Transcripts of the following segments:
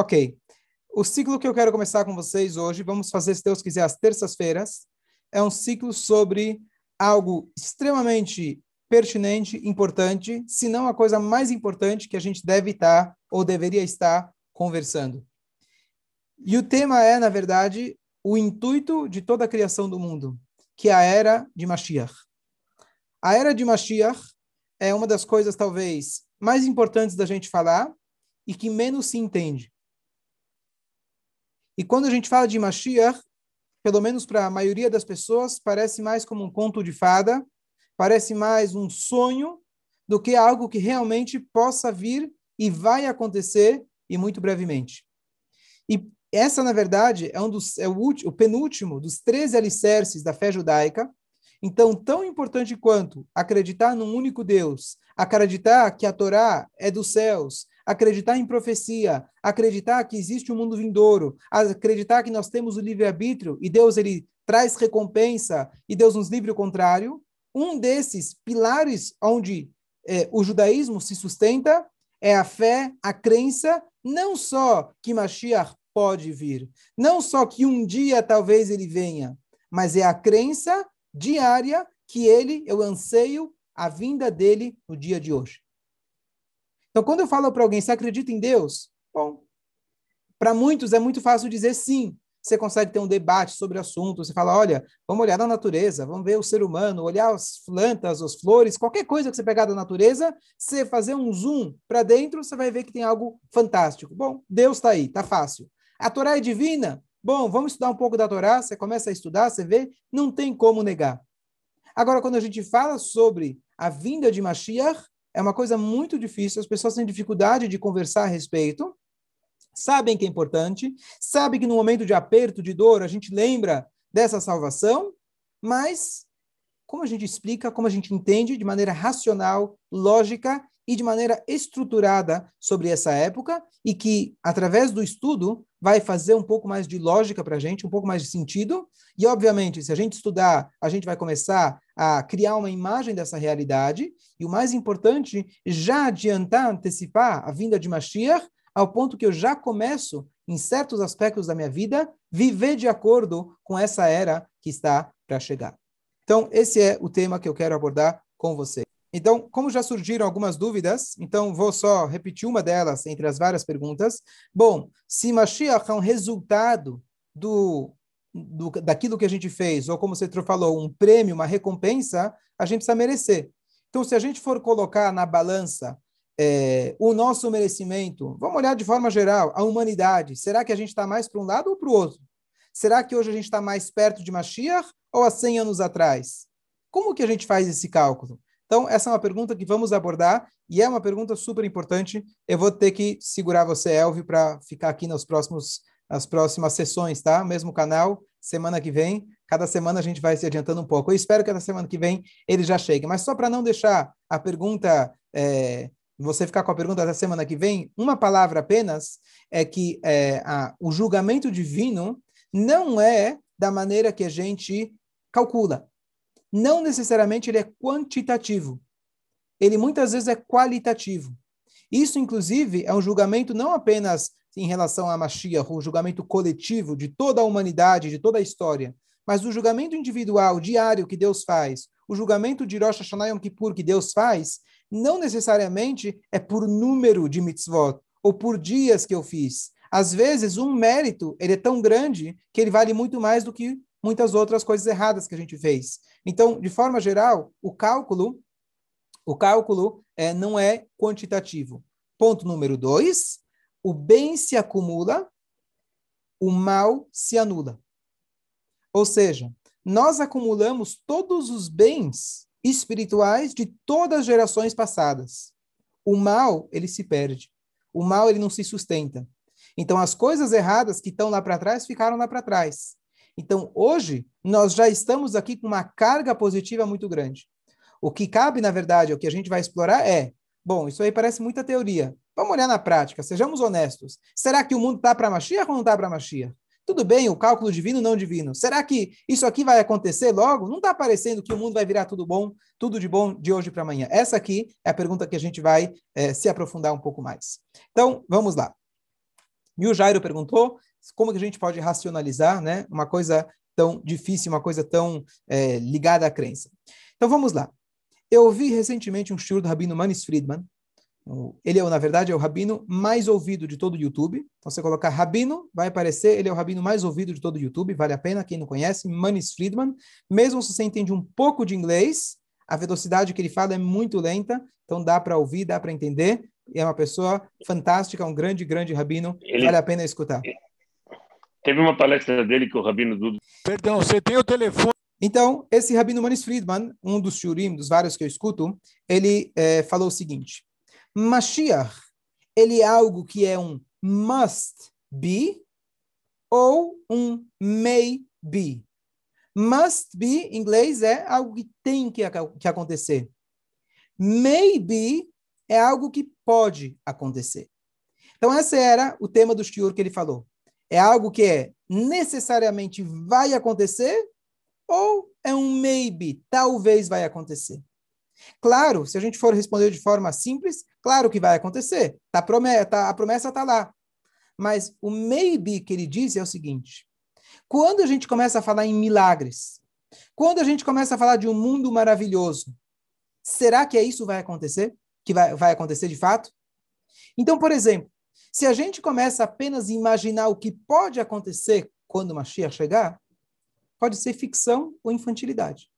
Ok. O ciclo que eu quero começar com vocês hoje, vamos fazer, se Deus quiser, às terças-feiras, é um ciclo sobre algo extremamente pertinente, importante, se não a coisa mais importante que a gente deve estar ou deveria estar conversando. E o tema é, na verdade, o intuito de toda a criação do mundo, que é a era de Mashiach. A era de Mashiach é uma das coisas, talvez, mais importantes da gente falar e que menos se entende. E quando a gente fala de Mashiach, pelo menos para a maioria das pessoas, parece mais como um conto de fada, parece mais um sonho do que algo que realmente possa vir e vai acontecer e muito brevemente. E essa, na verdade, é um dos é o, último, o penúltimo dos 13 alicerces da fé judaica. Então, tão importante quanto acreditar num único Deus, acreditar que a Torá é dos céus, acreditar em profecia, acreditar que existe um mundo vindouro, acreditar que nós temos o livre-arbítrio e Deus ele traz recompensa e Deus nos livre o contrário. Um desses pilares onde é, o judaísmo se sustenta é a fé, a crença, não só que Mashiach pode vir, não só que um dia talvez ele venha, mas é a crença diária que ele, eu anseio a vinda dele no dia de hoje. Então, quando eu falo para alguém, você acredita em Deus? Bom, para muitos é muito fácil dizer sim. Você consegue ter um debate sobre o assunto. Você fala, olha, vamos olhar na natureza, vamos ver o ser humano, olhar as plantas, as flores, qualquer coisa que você pegar da natureza, você fazer um zoom para dentro, você vai ver que tem algo fantástico. Bom, Deus está aí, está fácil. A Torá é divina? Bom, vamos estudar um pouco da Torá. Você começa a estudar, você vê, não tem como negar. Agora, quando a gente fala sobre a vinda de Mashiach, é uma coisa muito difícil, as pessoas têm dificuldade de conversar a respeito, sabem que é importante, sabem que no momento de aperto, de dor, a gente lembra dessa salvação, mas como a gente explica, como a gente entende de maneira racional, lógica e de maneira estruturada sobre essa época e que, através do estudo, vai fazer um pouco mais de lógica para a gente, um pouco mais de sentido. E, obviamente, se a gente estudar, a gente vai começar a criar uma imagem dessa realidade. E o mais importante, já adiantar, antecipar a vinda de Mashiach, ao ponto que eu já começo, em certos aspectos da minha vida, viver de acordo com essa era que está para chegar. Então, esse é o tema que eu quero abordar com você. Então, como já surgiram algumas dúvidas, então vou só repetir uma delas entre as várias perguntas. Bom, se Mashiach é um resultado do, do, daquilo que a gente fez, ou como você falou, um prêmio, uma recompensa, a gente precisa merecer. Então, se a gente for colocar na balança é, o nosso merecimento, vamos olhar de forma geral, a humanidade, será que a gente está mais para um lado ou para o outro? Será que hoje a gente está mais perto de Mashiach ou há 100 anos atrás? Como que a gente faz esse cálculo? Então, essa é uma pergunta que vamos abordar e é uma pergunta super importante. Eu vou ter que segurar você, Elvio, para ficar aqui nos próximos, nas próximas sessões, tá? Mesmo canal, semana que vem. Cada semana a gente vai se adiantando um pouco. Eu espero que na semana que vem ele já chegue. Mas só para não deixar a pergunta, é, você ficar com a pergunta da semana que vem, uma palavra apenas é que é, a, o julgamento divino não é da maneira que a gente calcula não necessariamente ele é quantitativo. Ele muitas vezes é qualitativo. Isso, inclusive, é um julgamento não apenas em relação a Mashiach, o julgamento coletivo de toda a humanidade, de toda a história, mas o julgamento individual, diário que Deus faz, o julgamento de Rosh Hashanah Yom Kippur que Deus faz, não necessariamente é por número de mitzvot ou por dias que eu fiz. Às vezes, um mérito ele é tão grande que ele vale muito mais do que muitas outras coisas erradas que a gente fez. Então, de forma geral, o cálculo, o cálculo é, não é quantitativo. Ponto número dois, o bem se acumula, o mal se anula. Ou seja, nós acumulamos todos os bens espirituais de todas as gerações passadas. O mal, ele se perde. O mal, ele não se sustenta. Então, as coisas erradas que estão lá para trás ficaram lá para trás. Então, hoje, nós já estamos aqui com uma carga positiva muito grande. O que cabe, na verdade, o que a gente vai explorar é: bom, isso aí parece muita teoria. Vamos olhar na prática, sejamos honestos. Será que o mundo está para Mashiach ou não está para Mashiach? Tudo bem, o cálculo divino não divino. Será que isso aqui vai acontecer logo? Não está parecendo que o mundo vai virar tudo bom, tudo de bom de hoje para amanhã. Essa aqui é a pergunta que a gente vai é, se aprofundar um pouco mais. Então, vamos lá. E o Jairo perguntou como que a gente pode racionalizar né, uma coisa tão difícil, uma coisa tão é, ligada à crença. Então vamos lá. Eu ouvi recentemente um shiur do Rabino Manis Friedman. Ele é, na verdade, é o rabino mais ouvido de todo o YouTube. Então, você colocar rabino, vai aparecer. Ele é o rabino mais ouvido de todo o YouTube. Vale a pena, quem não conhece, Manis Friedman. Mesmo se você entende um pouco de inglês, a velocidade que ele fala é muito lenta. Então, dá para ouvir, dá para entender. E é uma pessoa fantástica, um grande, grande rabino. Ele... Vale a pena escutar. Teve uma palestra dele que o Rabino Dudu. Perdão, você tem o telefone. Então, esse Rabino Manis Friedman, um dos shurim, dos vários que eu escuto, ele é, falou o seguinte: Mashiach, ele é algo que é um must be ou um may be. Must be, em inglês, é algo que tem que, que acontecer. Maybe é algo que pode acontecer. Então, esse era o tema do shiur que ele falou é algo que é necessariamente vai acontecer ou é um maybe, talvez vai acontecer. Claro, se a gente for responder de forma simples, claro que vai acontecer. Tá, tá a promessa está lá. Mas o maybe que ele diz é o seguinte: quando a gente começa a falar em milagres, quando a gente começa a falar de um mundo maravilhoso, será que é isso vai acontecer? Que vai, vai acontecer de fato? Então, por exemplo, se a gente começa apenas a imaginar o que pode acontecer quando Mashiach chegar, pode ser ficção ou infantilidade.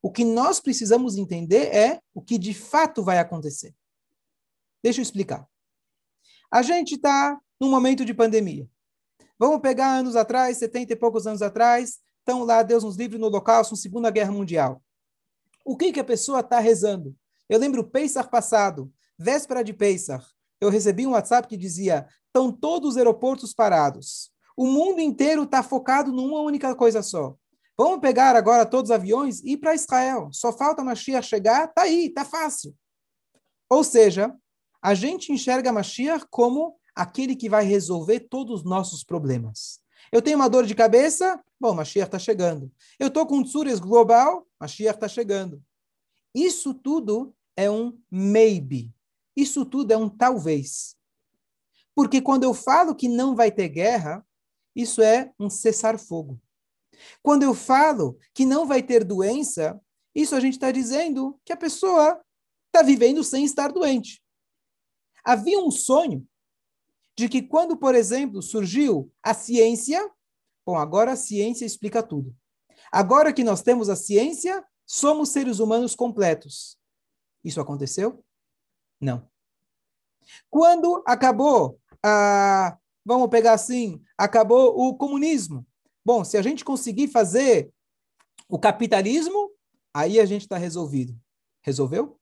O que nós precisamos entender é o que de fato vai acontecer. Deixa eu explicar. A gente está num momento de pandemia. Vamos pegar anos atrás, 70 e poucos anos atrás, estão lá, Deus nos livre, no Holocausto, Segunda Guerra Mundial. O que, que a pessoa está rezando? Eu lembro o Pesach passado, véspera de Pesach eu recebi um WhatsApp que dizia: estão todos os aeroportos parados. O mundo inteiro está focado numa única coisa só. Vamos pegar agora todos os aviões e ir para Israel. Só falta a Mashiach chegar, tá aí, tá fácil. Ou seja, a gente enxerga a Mashiach como aquele que vai resolver todos os nossos problemas. Eu tenho uma dor de cabeça, bom, Mashiach está chegando. Eu estou com um tsures global, Mashiach está chegando. Isso tudo é um maybe. Isso tudo é um talvez. Porque quando eu falo que não vai ter guerra, isso é um cessar-fogo. Quando eu falo que não vai ter doença, isso a gente está dizendo que a pessoa está vivendo sem estar doente. Havia um sonho de que quando, por exemplo, surgiu a ciência, bom, agora a ciência explica tudo. Agora que nós temos a ciência, somos seres humanos completos. Isso aconteceu? Não. Quando acabou, a, vamos pegar assim, acabou o comunismo. Bom, se a gente conseguir fazer o capitalismo, aí a gente está resolvido. Resolveu?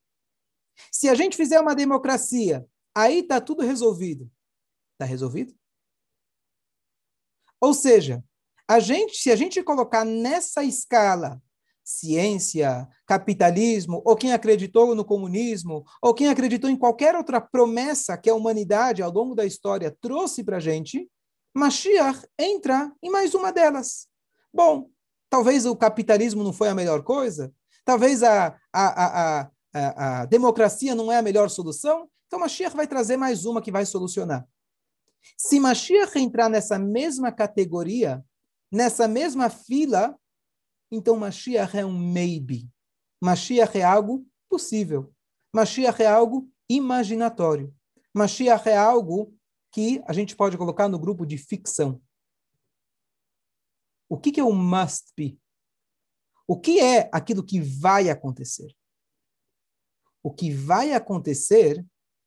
Se a gente fizer uma democracia, aí está tudo resolvido. Está resolvido? Ou seja, a gente, se a gente colocar nessa escala ciência, capitalismo, ou quem acreditou no comunismo, ou quem acreditou em qualquer outra promessa que a humanidade, ao longo da história, trouxe para a gente, Mashiach entra em mais uma delas. Bom, talvez o capitalismo não foi a melhor coisa, talvez a, a, a, a, a democracia não é a melhor solução, então Mashiach vai trazer mais uma que vai solucionar. Se Mashiach entrar nessa mesma categoria, nessa mesma fila, então, Mashiach é um maybe. Mashiach é algo possível. Mashiach é algo imaginatório. Mashiach é algo que a gente pode colocar no grupo de ficção. O que, que é o must be? O que é aquilo que vai acontecer? O que vai acontecer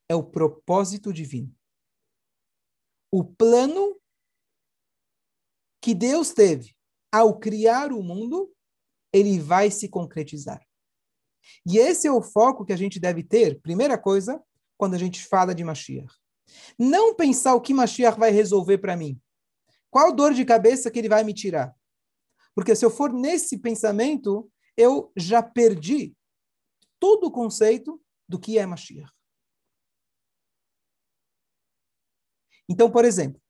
é o propósito divino. O plano que Deus teve ao criar o mundo ele vai se concretizar. E esse é o foco que a gente deve ter, primeira coisa, quando a gente fala de Mashiach. Não pensar o que Mashiach vai resolver para mim. Qual dor de cabeça que ele vai me tirar? Porque se eu for nesse pensamento, eu já perdi todo o conceito do que é Mashiach. Então, por exemplo,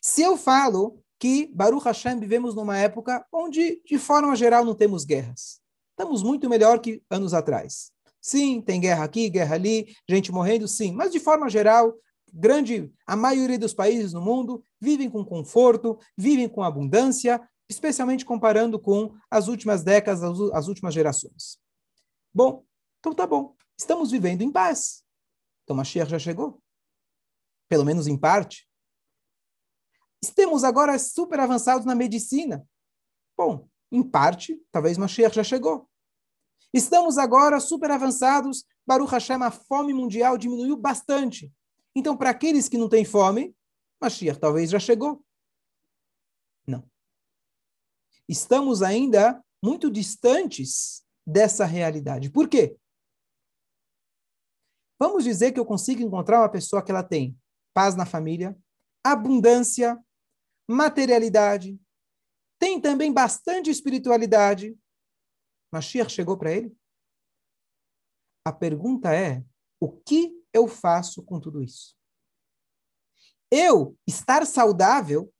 se eu falo que, Baruch Hashem, vivemos numa época onde, de forma geral, não temos guerras. Estamos muito melhor que anos atrás. Sim, tem guerra aqui, guerra ali, gente morrendo, sim. Mas, de forma geral, grande, a maioria dos países no mundo vivem com conforto, vivem com abundância, especialmente comparando com as últimas décadas, as últimas gerações. Bom, então tá bom. Estamos vivendo em paz. Então Mashiach já chegou. Pelo menos em parte. Estamos agora super avançados na medicina. Bom, em parte, talvez Mashiach já chegou. Estamos agora super avançados. Baruch Hashem, a fome mundial diminuiu bastante. Então, para aqueles que não têm fome, Mashiach talvez já chegou. Não. Estamos ainda muito distantes dessa realidade. Por quê? Vamos dizer que eu consigo encontrar uma pessoa que ela tem paz na família, abundância, materialidade, tem também bastante espiritualidade. Mashiach chegou para ele? A pergunta é: o que eu faço com tudo isso? Eu estar saudável,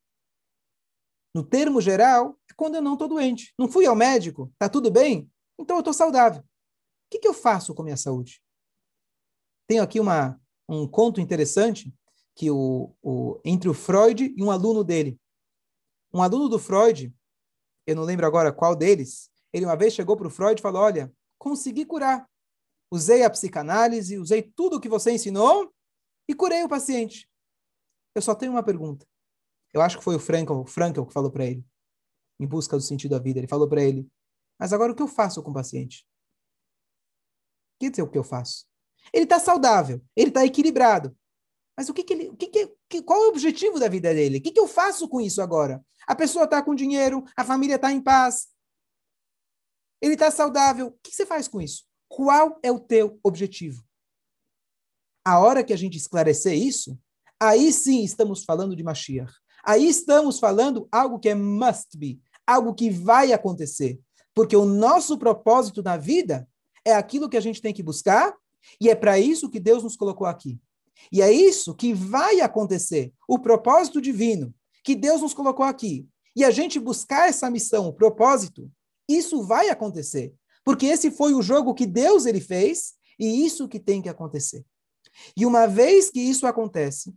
no termo geral, é quando eu não estou doente. Não fui ao médico, está tudo bem? Então eu estou saudável. O que, que eu faço com minha saúde? Tenho aqui uma, um conto interessante que o, o, entre o Freud e um aluno dele. Um aluno do Freud, eu não lembro agora qual deles, ele uma vez chegou para o Freud e falou: Olha, consegui curar. Usei a psicanálise, usei tudo o que você ensinou e curei o paciente. Eu só tenho uma pergunta. Eu acho que foi o Frankel, o Frankel que falou para ele, em busca do sentido da vida. Ele falou para ele: Mas agora o que eu faço com o paciente? Quer dizer o que eu faço? Ele está saudável, ele está equilibrado. Mas o que, que ele, o que, que qual é o objetivo da vida dele? O que, que eu faço com isso agora? A pessoa está com dinheiro, a família está em paz, ele está saudável. O que você faz com isso? Qual é o teu objetivo? A hora que a gente esclarecer isso, aí sim estamos falando de Mashiach. Aí estamos falando algo que é must be, algo que vai acontecer. Porque o nosso propósito na vida é aquilo que a gente tem que buscar e é para isso que Deus nos colocou aqui. E é isso que vai acontecer. O propósito divino que Deus nos colocou aqui. E a gente buscar essa missão, o propósito, isso vai acontecer. Porque esse foi o jogo que Deus ele fez e isso que tem que acontecer. E uma vez que isso acontece,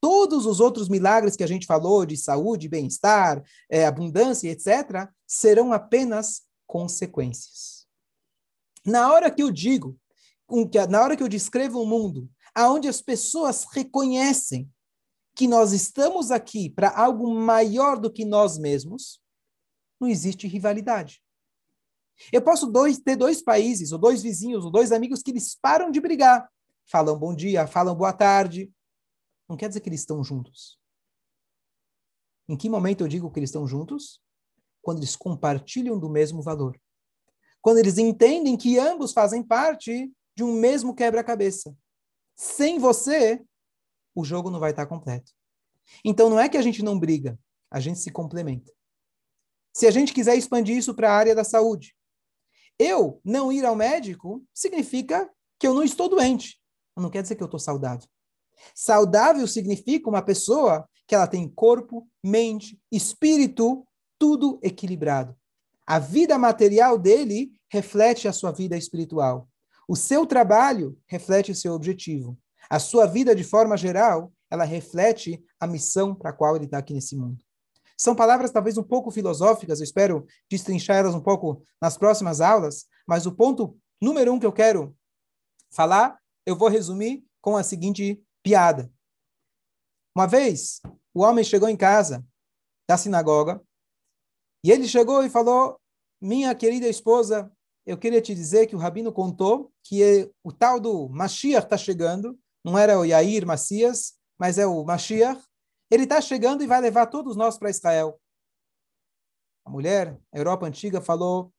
todos os outros milagres que a gente falou de saúde, bem-estar, é, abundância, etc., serão apenas consequências. Na hora que eu digo na hora que eu descrevo um mundo aonde as pessoas reconhecem que nós estamos aqui para algo maior do que nós mesmos, não existe rivalidade. Eu posso dois, ter dois países, ou dois vizinhos, ou dois amigos que eles param de brigar. Falam bom dia, falam boa tarde. Não quer dizer que eles estão juntos. Em que momento eu digo que eles estão juntos? Quando eles compartilham do mesmo valor. Quando eles entendem que ambos fazem parte de um mesmo quebra-cabeça. Sem você, o jogo não vai estar completo. Então não é que a gente não briga, a gente se complementa. Se a gente quiser expandir isso para a área da saúde, eu não ir ao médico significa que eu não estou doente. Não quer dizer que eu estou saudável. Saudável significa uma pessoa que ela tem corpo, mente, espírito, tudo equilibrado. A vida material dele reflete a sua vida espiritual. O seu trabalho reflete o seu objetivo. A sua vida, de forma geral, ela reflete a missão para a qual ele está aqui nesse mundo. São palavras talvez um pouco filosóficas, eu espero destrinchar elas um pouco nas próximas aulas, mas o ponto número um que eu quero falar, eu vou resumir com a seguinte piada. Uma vez, o homem chegou em casa da sinagoga e ele chegou e falou: Minha querida esposa, eu queria te dizer que o Rabino contou que o tal do Mashiach está chegando, não era o Yair Macias, mas é o Mashiach. Ele está chegando e vai levar todos nós para Israel. A mulher, a Europa antiga, falou: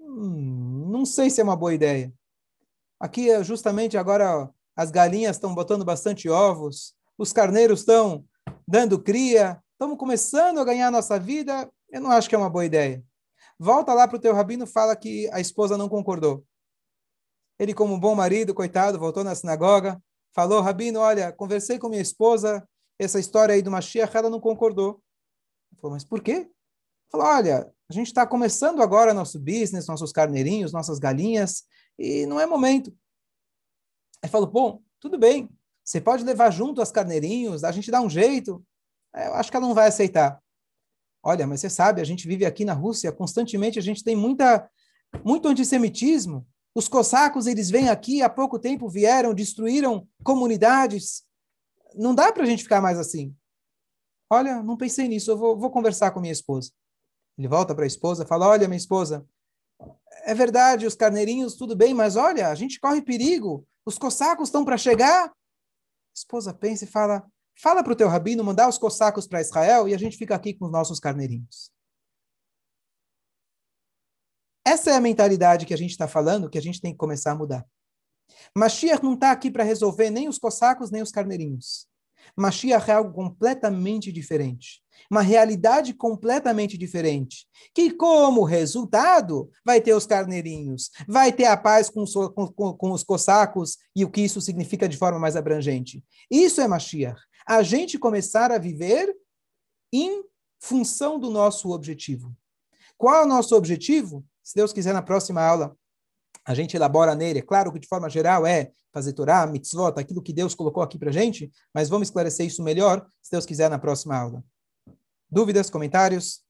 hum, não sei se é uma boa ideia. Aqui, é justamente agora, as galinhas estão botando bastante ovos, os carneiros estão dando cria, estamos começando a ganhar a nossa vida. Eu não acho que é uma boa ideia. Volta lá para o teu rabino fala que a esposa não concordou. Ele, como bom marido, coitado, voltou na sinagoga, falou, rabino, olha, conversei com minha esposa, essa história aí do Mashiach, ela não concordou. Ele falou, mas por quê? Falou, olha, a gente está começando agora nosso business, nossos carneirinhos, nossas galinhas, e não é momento. Aí falou, bom, tudo bem, Você pode levar junto as carneirinhos, a gente dá um jeito. É, eu acho que ela não vai aceitar. Olha, mas você sabe, a gente vive aqui na Rússia, constantemente a gente tem muita, muito antissemitismo. Os cossacos, eles vêm aqui, há pouco tempo vieram, destruíram comunidades. Não dá para a gente ficar mais assim. Olha, não pensei nisso, eu vou, vou conversar com minha esposa. Ele volta para a esposa, fala: Olha, minha esposa, é verdade, os carneirinhos, tudo bem, mas olha, a gente corre perigo, os cossacos estão para chegar. A esposa pensa e fala: Fala para o teu rabino mandar os cossacos para Israel e a gente fica aqui com os nossos carneirinhos. Essa é a mentalidade que a gente está falando, que a gente tem que começar a mudar. Mashiach não está aqui para resolver nem os cossacos, nem os carneirinhos. Mashiach é algo completamente diferente. Uma realidade completamente diferente. Que, como resultado, vai ter os carneirinhos, vai ter a paz com com, com os cossacos e o que isso significa de forma mais abrangente. Isso é Mashiach. A gente começar a viver em função do nosso objetivo. Qual é o nosso objetivo? Se Deus quiser, na próxima aula, a gente elabora nele. É claro que, de forma geral, é fazer Torá, mitzvot, aquilo que Deus colocou aqui para gente, mas vamos esclarecer isso melhor, se Deus quiser, na próxima aula. Dúvidas, comentários?